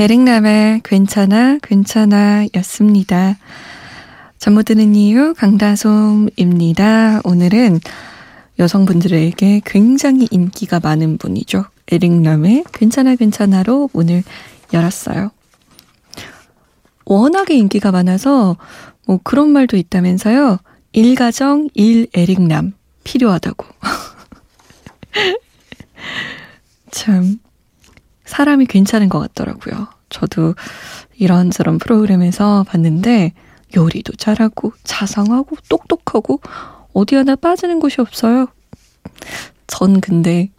에릭남의 괜찮아 괜찮아 였습니다. 잠 못 드는 이유 강다솜입니다. 오늘은 여성분들에게 굉장히 인기가 많은 분이죠. 에릭남의 괜찮아 괜찮아로 문을 열었어요. 워낙에 인기가 많아서 뭐 그런 말도 있다면서요. 일가정 일 에릭남 필요하다고. 참, 사람이 괜찮은 것 같더라고요. 저도 이런저런 프로그램에서 봤는데, 요리도 잘하고, 자상하고, 똑똑하고, 어디 하나 빠지는 곳이 없어요. 전 근데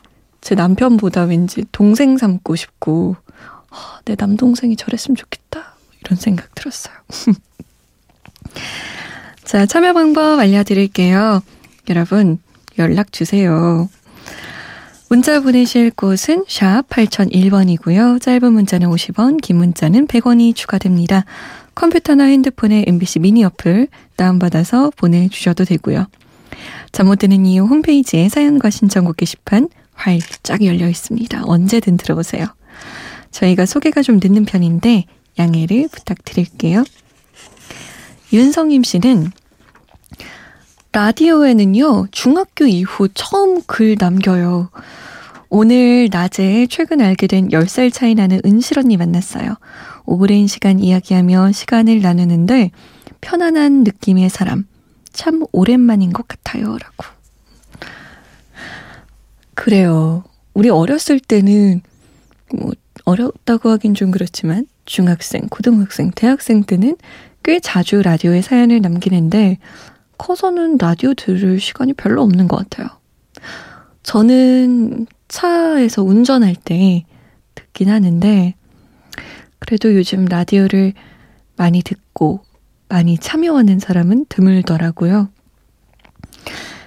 제 남편보다 왠지 동생 삼고 싶고, 내 남동생이 저랬으면 좋겠다. 이런 생각 들었어요. 자, 참여 방법 알려드릴게요. 여러분, 연락 주세요. 문자 보내실 곳은 샵 8001번이고요. 짧은 문자는 50원, 긴 문자는 100원이 추가됩니다. 컴퓨터나 핸드폰에 MBC 미니 어플 다운받아서 보내주셔도 되고요. 잠 못 드는 이유 홈페이지에 사연과 신청곡 게시판 활짝 열려 있습니다. 언제든 들어오세요. 저희가 소개가 좀 늦는 편인데 양해를 부탁드릴게요. 윤성임 씨는 라디오에는요, 중학교 이후 처음 글 남겨요. 오늘 낮에 최근 알게 된 10살 차이 나는 은실 언니 만났어요. 오랜 시간 이야기하며 시간을 나누는데 편안한 느낌의 사람. 참 오랜만인 것 같아요. 라고. 그래요. 우리 어렸을 때는, 뭐, 어렵다고 하긴 좀 그렇지만, 중학생, 고등학생, 대학생 때는 꽤 자주 라디오에 사연을 남기는데, 커서는 라디오 들을 시간이 별로 없는 것 같아요. 저는 차에서 운전할 때 듣긴 하는데, 그래도 요즘 라디오를 많이 듣고 많이 참여하는 사람은 드물더라고요.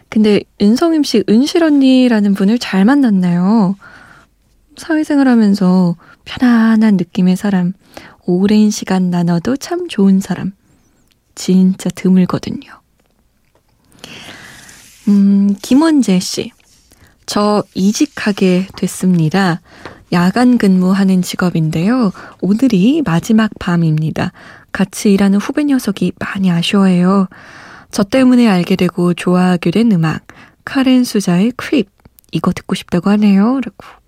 근데 은성임 씨, 은실 언니라는 분을 잘 만났나요? 사회생활 하면서 편안한 느낌의 사람, 오랜 시간 나눠도 참 좋은 사람. 진짜 드물거든요. 음, 김원재 씨. 저 이직하게 됐습니다. 야간 근무하는 직업인데요. 오늘이 마지막 밤입니다. 같이 일하는 후배 녀석이 많이 아쉬워해요. 저 때문에 알게 되고 좋아하게 된 음악. 카렌 수자의 크립. 이거 듣고 싶다고 하네요. 라고.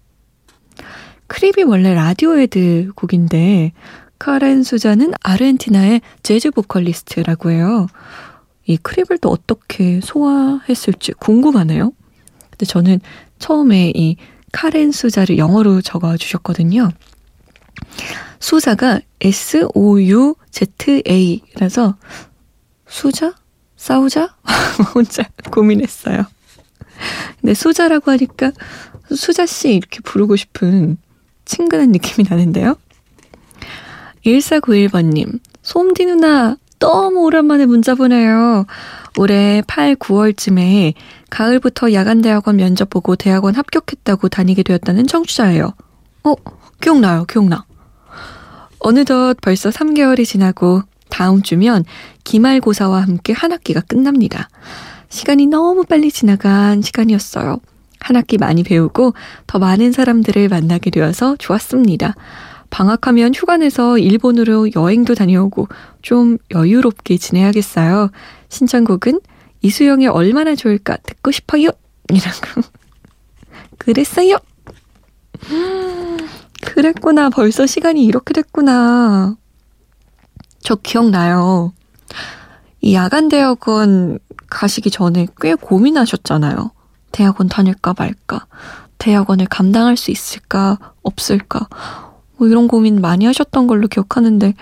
Creep이 원래 라디오헤드 곡인데, 카렌 수자는 아르헨티나의 재즈 보컬리스트라고 해요. 이 Creep을 또 어떻게 소화했을지 궁금하네요. 근데 저는 처음에 이 카렌 수자를 영어로 적어 주셨거든요. 수자가 S-O-U-Z-A라서 수자? 싸우자? 혼자 고민했어요. 근데 수자라고 하니까 수자 씨 이렇게 부르고 싶은 친근한 느낌이 나는데요. 1491번님, 솜디 누나, 너무 오랜만에 문자 보내요. 올해 8, 9월쯤에 가을부터 야간대학원 면접 보고 대학원 합격했다고 다니게 되었다는 청취자예요. 어, 기억나요, 기억나. 어느덧 벌써 3개월이 지나고 다음 주면 기말고사와 함께 한 학기가 끝납니다. 시간이 너무 빨리 지나간 시간이었어요. 한 학기 많이 배우고 더 많은 사람들을 만나게 되어서 좋았습니다. 방학하면 휴가 내서 일본으로 여행도 다녀오고 좀 여유롭게 지내야겠어요. 신청곡은 이수영의 얼마나 좋을까 듣고 싶어요. 이라고. 그랬어요. 그랬구나. 벌써 시간이 이렇게 됐구나. 저 기억나요. 이 야간 대학원 가시기 전에 꽤 고민하셨잖아요. 대학원 다닐까 말까. 대학원을 감당할 수 있을까, 없을까. 뭐 이런 고민 많이 하셨던 걸로 기억하는데,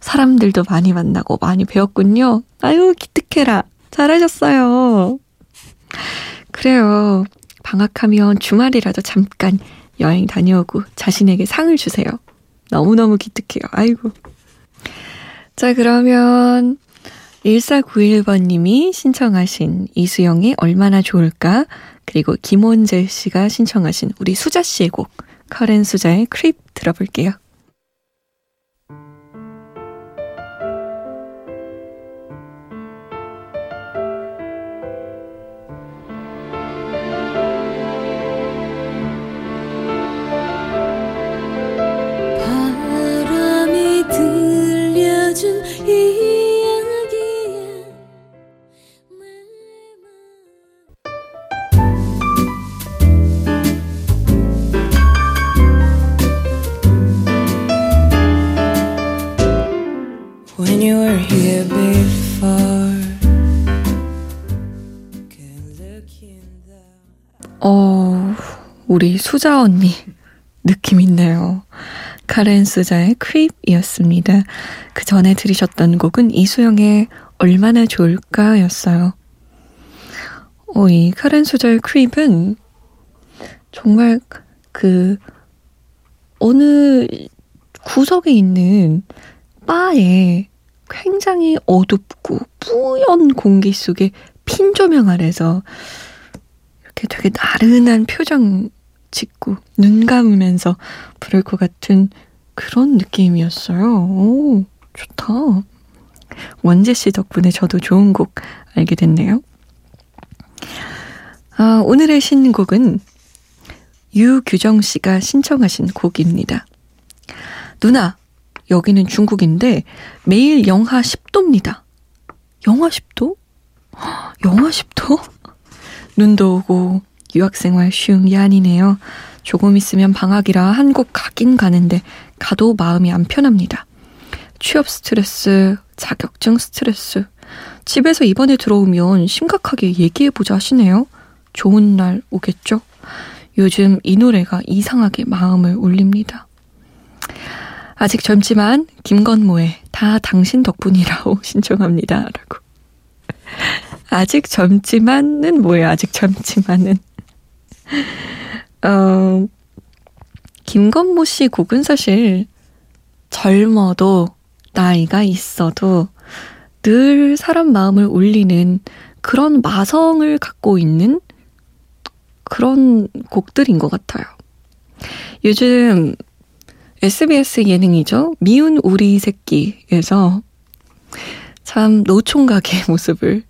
사람들도 많이 만나고 많이 배웠군요. 아유, 기특해라. 잘하셨어요. 그래요. 방학하면 주말이라도 잠깐 여행 다녀오고 자신에게 상을 주세요. 너무너무 기특해요. 아이고. 자, 그러면 1491번님이 신청하신 이수영의 얼마나 좋을까? 그리고 김원재 씨가 신청하신 우리 수자 씨의 곡, 커렌 수자의 크립 들어볼게요. 수자 언니 느낌 있네요. 카렌 수자의 크립이었습니다. 그 전에 들으셨던 곡은 이수영의 얼마나 좋을까 였어요. 어, 이 카렌 수자의 크립은 정말 그 어느 구석에 있는 바에 굉장히 어둡고 뿌연 공기 속에 핀 조명 아래서 이렇게 되게 나른한 표정 짓고 눈 감으면서 부를 것 같은 그런 느낌이었어요. 오, 좋다. 원재 씨 덕분에 저도 좋은 곡 알게 됐네요. 아, 오늘의 신곡은 유규정 씨가 신청하신 곡입니다. 누나, 여기는 중국인데 매일 영하 10도입니다. 영하 10도? 영하 10도? 눈도 오고 유학생활 쉬운 게 아니네요. 조금 있으면 방학이라 한국 가긴 가는데 가도 마음이 안 편합니다. 취업 스트레스, 자격증 스트레스. 집에서 이번에 들어오면 심각하게 얘기해보자 하시네요. 좋은 날 오겠죠? 요즘 이 노래가 이상하게 마음을 울립니다. 아직 젊지만 김건모의 다 당신 덕분이라고 신청합니다. 라고. 아직 젊지만은 뭐예요? 아직 젊지만은. 어, 김건모 씨 곡은 사실 젊어도 나이가 있어도 늘 사람 마음을 울리는 그런 마성을 갖고 있는 그런 곡들인 것 같아요. 요즘 SBS 예능이죠. 미운 우리 새끼에서 참 노총각의 모습을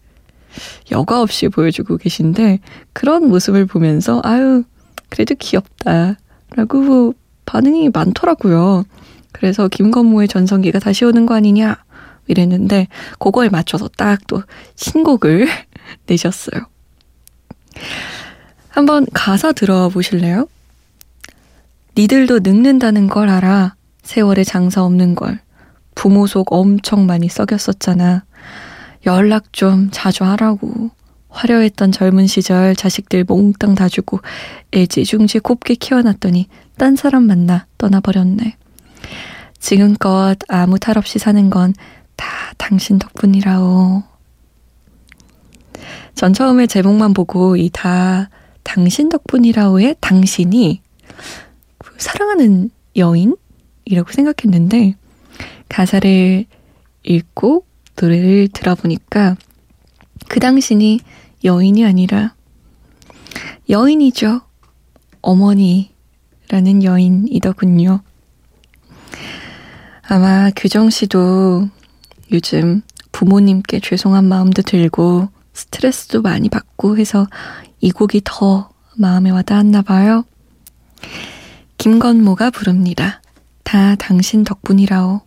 여과 없이 보여주고 계신데 그런 모습을 보면서 아유 그래도 귀엽다라고 반응이 많더라고요. 그래서 김건모의 전성기가 다시 오는 거 아니냐 이랬는데 그거에 맞춰서 딱 또 신곡을 내셨어요. 한번 가사 들어보실래요? 니들도 늙는다는 걸 알아. 세월에 장사 없는 걸. 부모 속 엄청 많이 썩였었잖아. 연락 좀 자주 하라고. 화려했던 젊은 시절 자식들 몽땅 다 주고 애지중지 곱게 키워놨더니 딴 사람 만나 떠나버렸네. 지금껏 아무 탈 없이 사는 건 다 당신 덕분이라오. 전 처음에 제목만 보고 이 다 당신 덕분이라오의 당신이 사랑하는 여인이라고 생각했는데 가사를 읽고 노래를 들어보니까 그 당신이 여인이 아니라 여인이죠. 어머니라는 여인이더군요. 아마 규정 씨도 요즘 부모님께 죄송한 마음도 들고 스트레스도 많이 받고 해서 이 곡이 더 마음에 와닿았나 봐요. 김건모가 부릅니다. 다 당신 덕분이라오.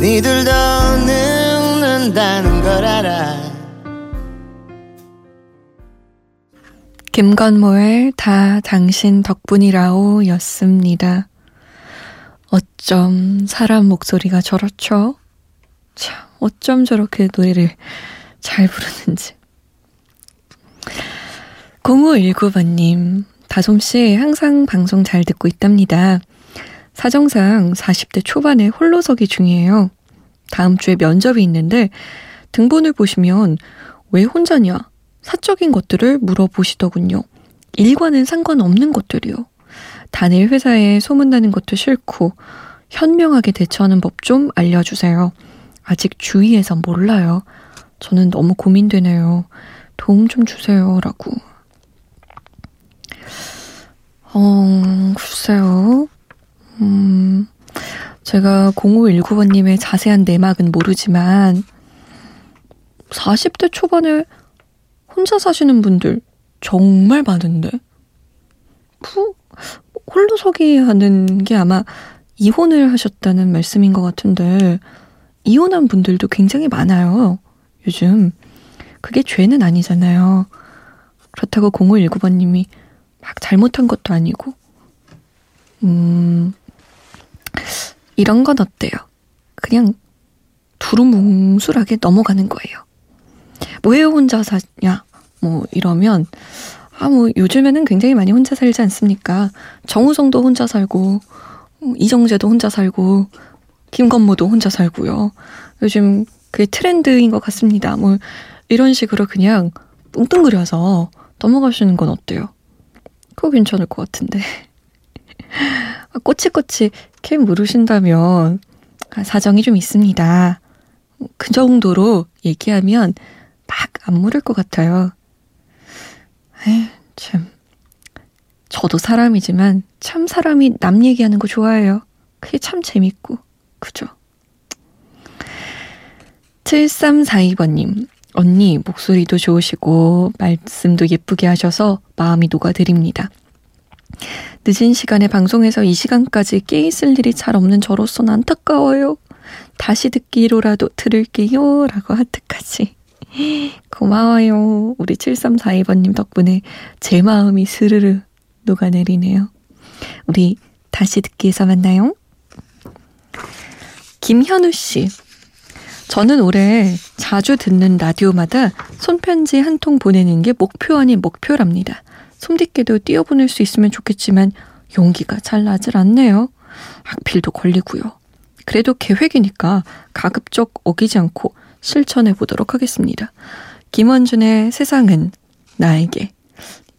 니들도 늙는다는 걸 알아. 김건모의 다 당신 덕분이라오 였습니다. 어쩜 사람 목소리가 저렇죠? 참, 어쩜 저렇게 노래를 잘 부르는지. 0519번님, 다솜씨 항상 방송 잘 듣고 있답니다. 사정상 40대 초반에 홀로서기 중이에요. 다음 주에 면접이 있는데 등본을 보시면 왜 혼자냐? 사적인 것들을 물어보시더군요. 일과는 상관없는 것들이요. 단일 회사에 소문나는 것도 싫고 현명하게 대처하는 법 좀 알려주세요. 아직 주위에서 몰라요. 저는 너무 고민되네요. 도움 좀 주세요. 라고. 어, 글쎄요. 음, 제가 0519번님의 자세한 내막은 모르지만, 40대 초반에 혼자 사시는 분들 정말 많은데? 푸, 홀로서기 하는 게 아마 이혼을 하셨다는 말씀인 것 같은데, 이혼한 분들도 굉장히 많아요. 요즘. 그게 죄는 아니잖아요. 그렇다고 0519번님이 막 잘못한 것도 아니고. 음, 이런 건 어때요? 그냥 두루뭉술하게 넘어가는 거예요. 왜 혼자 사냐? 뭐 이러면 아 뭐 요즘에는 굉장히 많이 혼자 살지 않습니까? 정우성도 혼자 살고 이정재도 혼자 살고 김건모도 혼자 살고요. 요즘 그게 트렌드인 것 같습니다. 뭐 이런 식으로 그냥 뚱뚱그려서 넘어가시는 건 어때요? 그거 괜찮을 것 같은데. 꼬치꼬치 캐 물으신다면 사정이 좀 있습니다. 그 정도로 얘기하면 막 안 물을 것 같아요. 에휴, 참. 저도 사람이지만 참 사람이 남 얘기하는 거 좋아해요. 그게 참 재밌고. 그죠? 7342번님. 언니, 목소리도 좋으시고, 말씀도 예쁘게 하셔서 마음이 녹아드립니다. 늦은 시간에 방송에서 이 시간까지 깨 있을 일이 잘 없는 저로서는 안타까워요. 다시 듣기로라도 들을게요. 라고 하트까지. 고마워요. 우리 7342번님 덕분에 제 마음이 스르르 녹아내리네요. 우리 다시 듣기에서 만나요. 김현우 씨. 저는 올해 자주 듣는 라디오마다 손편지 한 통 보내는 게 목표 아닌 목표랍니다. 솜디께도 띄워보낼 수 있으면 좋겠지만 용기가 잘 나질 않네요. 악필도 걸리고요. 그래도 계획이니까 가급적 어기지 않고 실천해 보도록 하겠습니다. 김원준의 세상은 나에게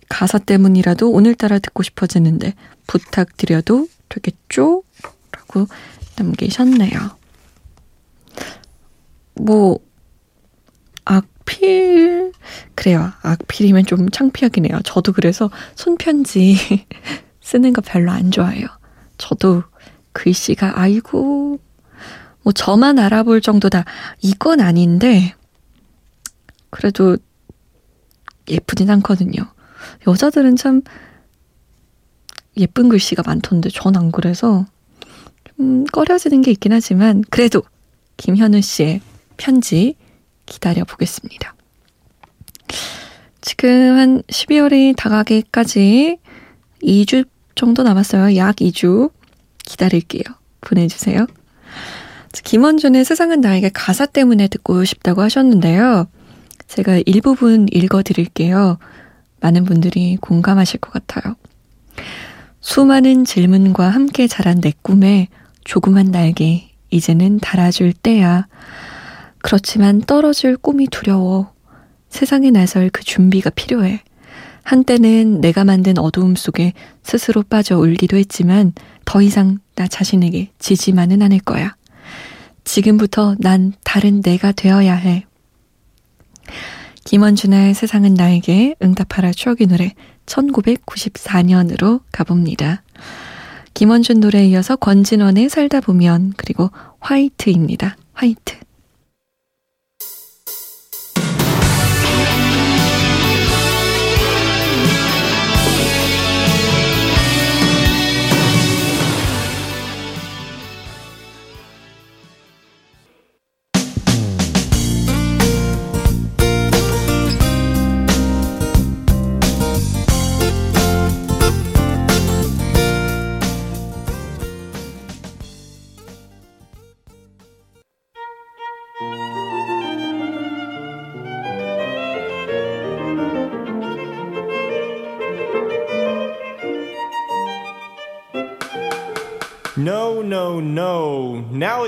가사 때문이라도 오늘따라 듣고 싶어지는데 부탁드려도 되겠죠? 라고 남기셨네요. 뭐 악필 그래요. 악필이면 좀 창피하긴 해요. 저도 그래서 손편지 쓰는 거 별로 안 좋아해요. 저도 글씨가 아이고 뭐 저만 알아볼 정도다 이건 아닌데 그래도 예쁘진 않거든요. 여자들은 참 예쁜 글씨가 많던데 전 안 그래서 좀 꺼려지는 게 있긴 하지만 그래도 김현우 씨의 편지 기다려 보겠습니다. 지금 한 12월이 다가기까지 2주 정도 남았어요. 약 2주 기다릴게요. 보내주세요. 김원준의 세상은 나에게 가사 때문에 듣고 싶다고 하셨는데요. 제가 일부분 읽어드릴게요. 많은 분들이 공감하실 것 같아요. 수많은 질문과 함께 자란 내 꿈에 조그만 날개 이제는 달아줄 때야. 그렇지만 떨어질 꿈이 두려워. 세상에 나설 그 준비가 필요해. 한때는 내가 만든 어두움 속에 스스로 빠져 울기도 했지만 더 이상 나 자신에게 지지만은 않을 거야. 지금부터 난 다른 내가 되어야 해. 김원준의 세상은 나에게 응답하라 추억의 노래 1994년으로 가봅니다. 김원준 노래에 이어서 권진원의 살다 보면 그리고 화이트입니다. 화이트.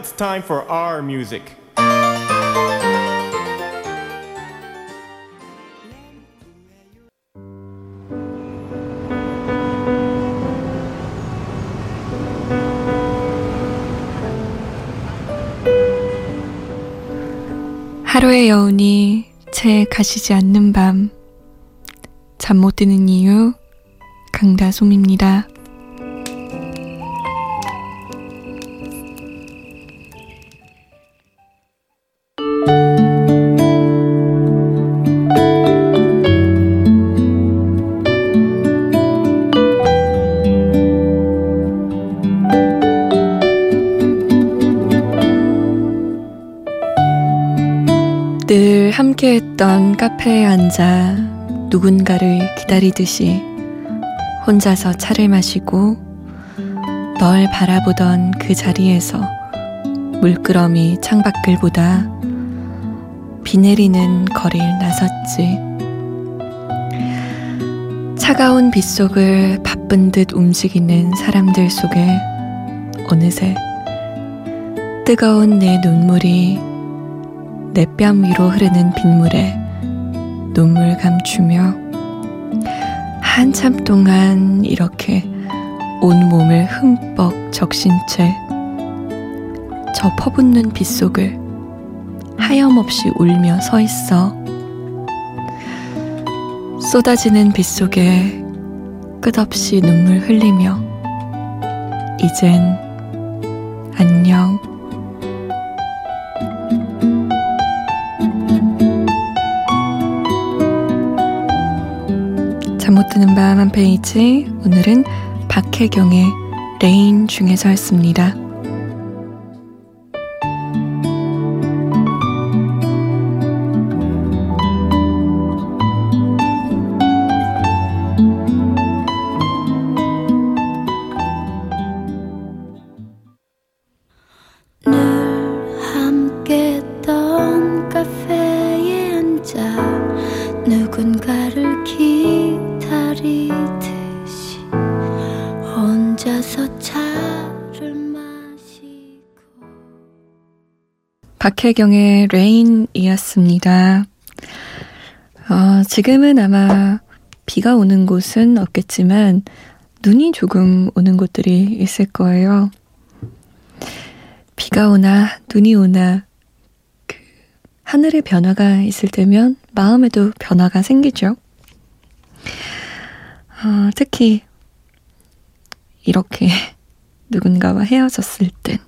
It's time for our music. 하루의 여운이 채 가시지 않는 밤. 잠 못 드는 이유, 강다솜입니다. 늘 함께했던 카페에 앉아 누군가를 기다리듯이 혼자서 차를 마시고 널 바라보던 그 자리에서 물끄러미 창밖을 보다 비 내리는 거리를 나섰지. 차가운 빗속을 바쁜 듯 움직이는 사람들 속에 어느새 뜨거운 내 눈물이 내 뺨 위로 흐르는 빗물에 눈물 감추며 한참 동안 이렇게 온 몸을 흠뻑 적신 채 저 퍼붓는 빗속을 하염없이 울며 서 있어 쏟아지는 빗속에 끝없이 눈물 흘리며 이젠 안녕 잠못 드는 밤 한 페이지 오늘은 박혜경의 레인 중에서 했습니다. 박혜경의 레인이었습니다. 어, 지금은 아마 비가 오는 곳은 없겠지만 눈이 조금 오는 곳들이 있을 거예요. 비가 오나 눈이 오나 그 하늘의 변화가 있을 때면 마음에도 변화가 생기죠. 어, 특히 이렇게 누군가와 헤어졌을 땐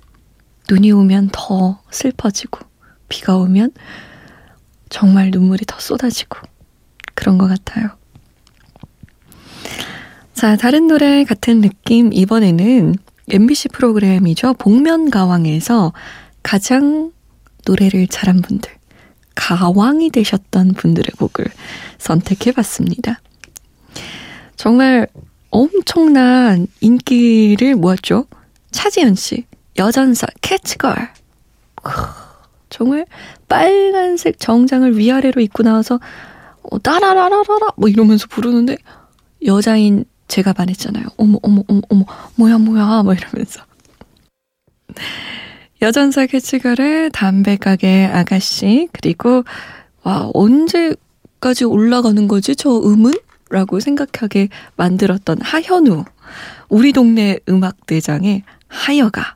눈이 오면 더 슬퍼지고, 비가 오면 정말 눈물이 더 쏟아지고, 그런 것 같아요. 자, 다른 노래 같은 느낌, 이번에는 MBC 프로그램이죠. 복면가왕에서 가장 노래를 잘한 분들, 가왕이 되셨던 분들의 곡을 선택해 봤습니다. 정말 엄청난 인기를 모았죠. 차지연 씨, 여전사 캐치걸. 정말 빨간색 정장을 위아래로 입고 나와서 어, 따라라라라라 뭐 이러면서 부르는데 여자인 제가 반했잖아요. 어머 어머 어머 어머 뭐야 뭐야 뭐 이러면서 여전사 캐치걸의 담배 가게 아가씨 그리고 와 언제까지 올라가는 거지 저 음은? 라고 생각하게 만들었던 하현우 우리 동네 음악 대장의 하여가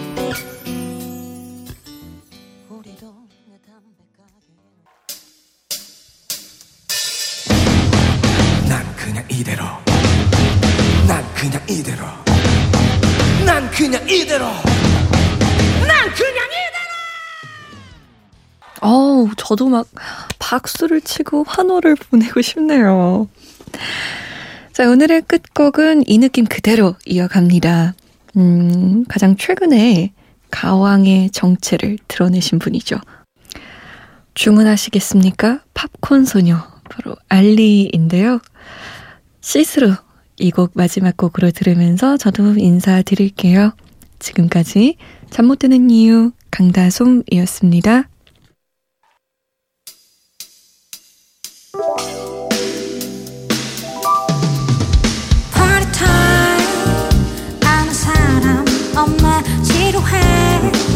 저도 막 박수를 치고 환호를 보내고 싶네요. 자, 오늘의 끝곡은 이 느낌 그대로 이어갑니다. 음, 가장 최근에 가왕의 정체를 드러내신 분이죠. 주문하시겠습니까? 팝콘 소녀. 바로 알리인데요. See Through 이 곡 마지막 곡으로 들으면서 저도 인사드릴게요. 지금까지 잠 못 드는 이유 강다솜이었습니다. Party time. 아는 사람 없네 지루해.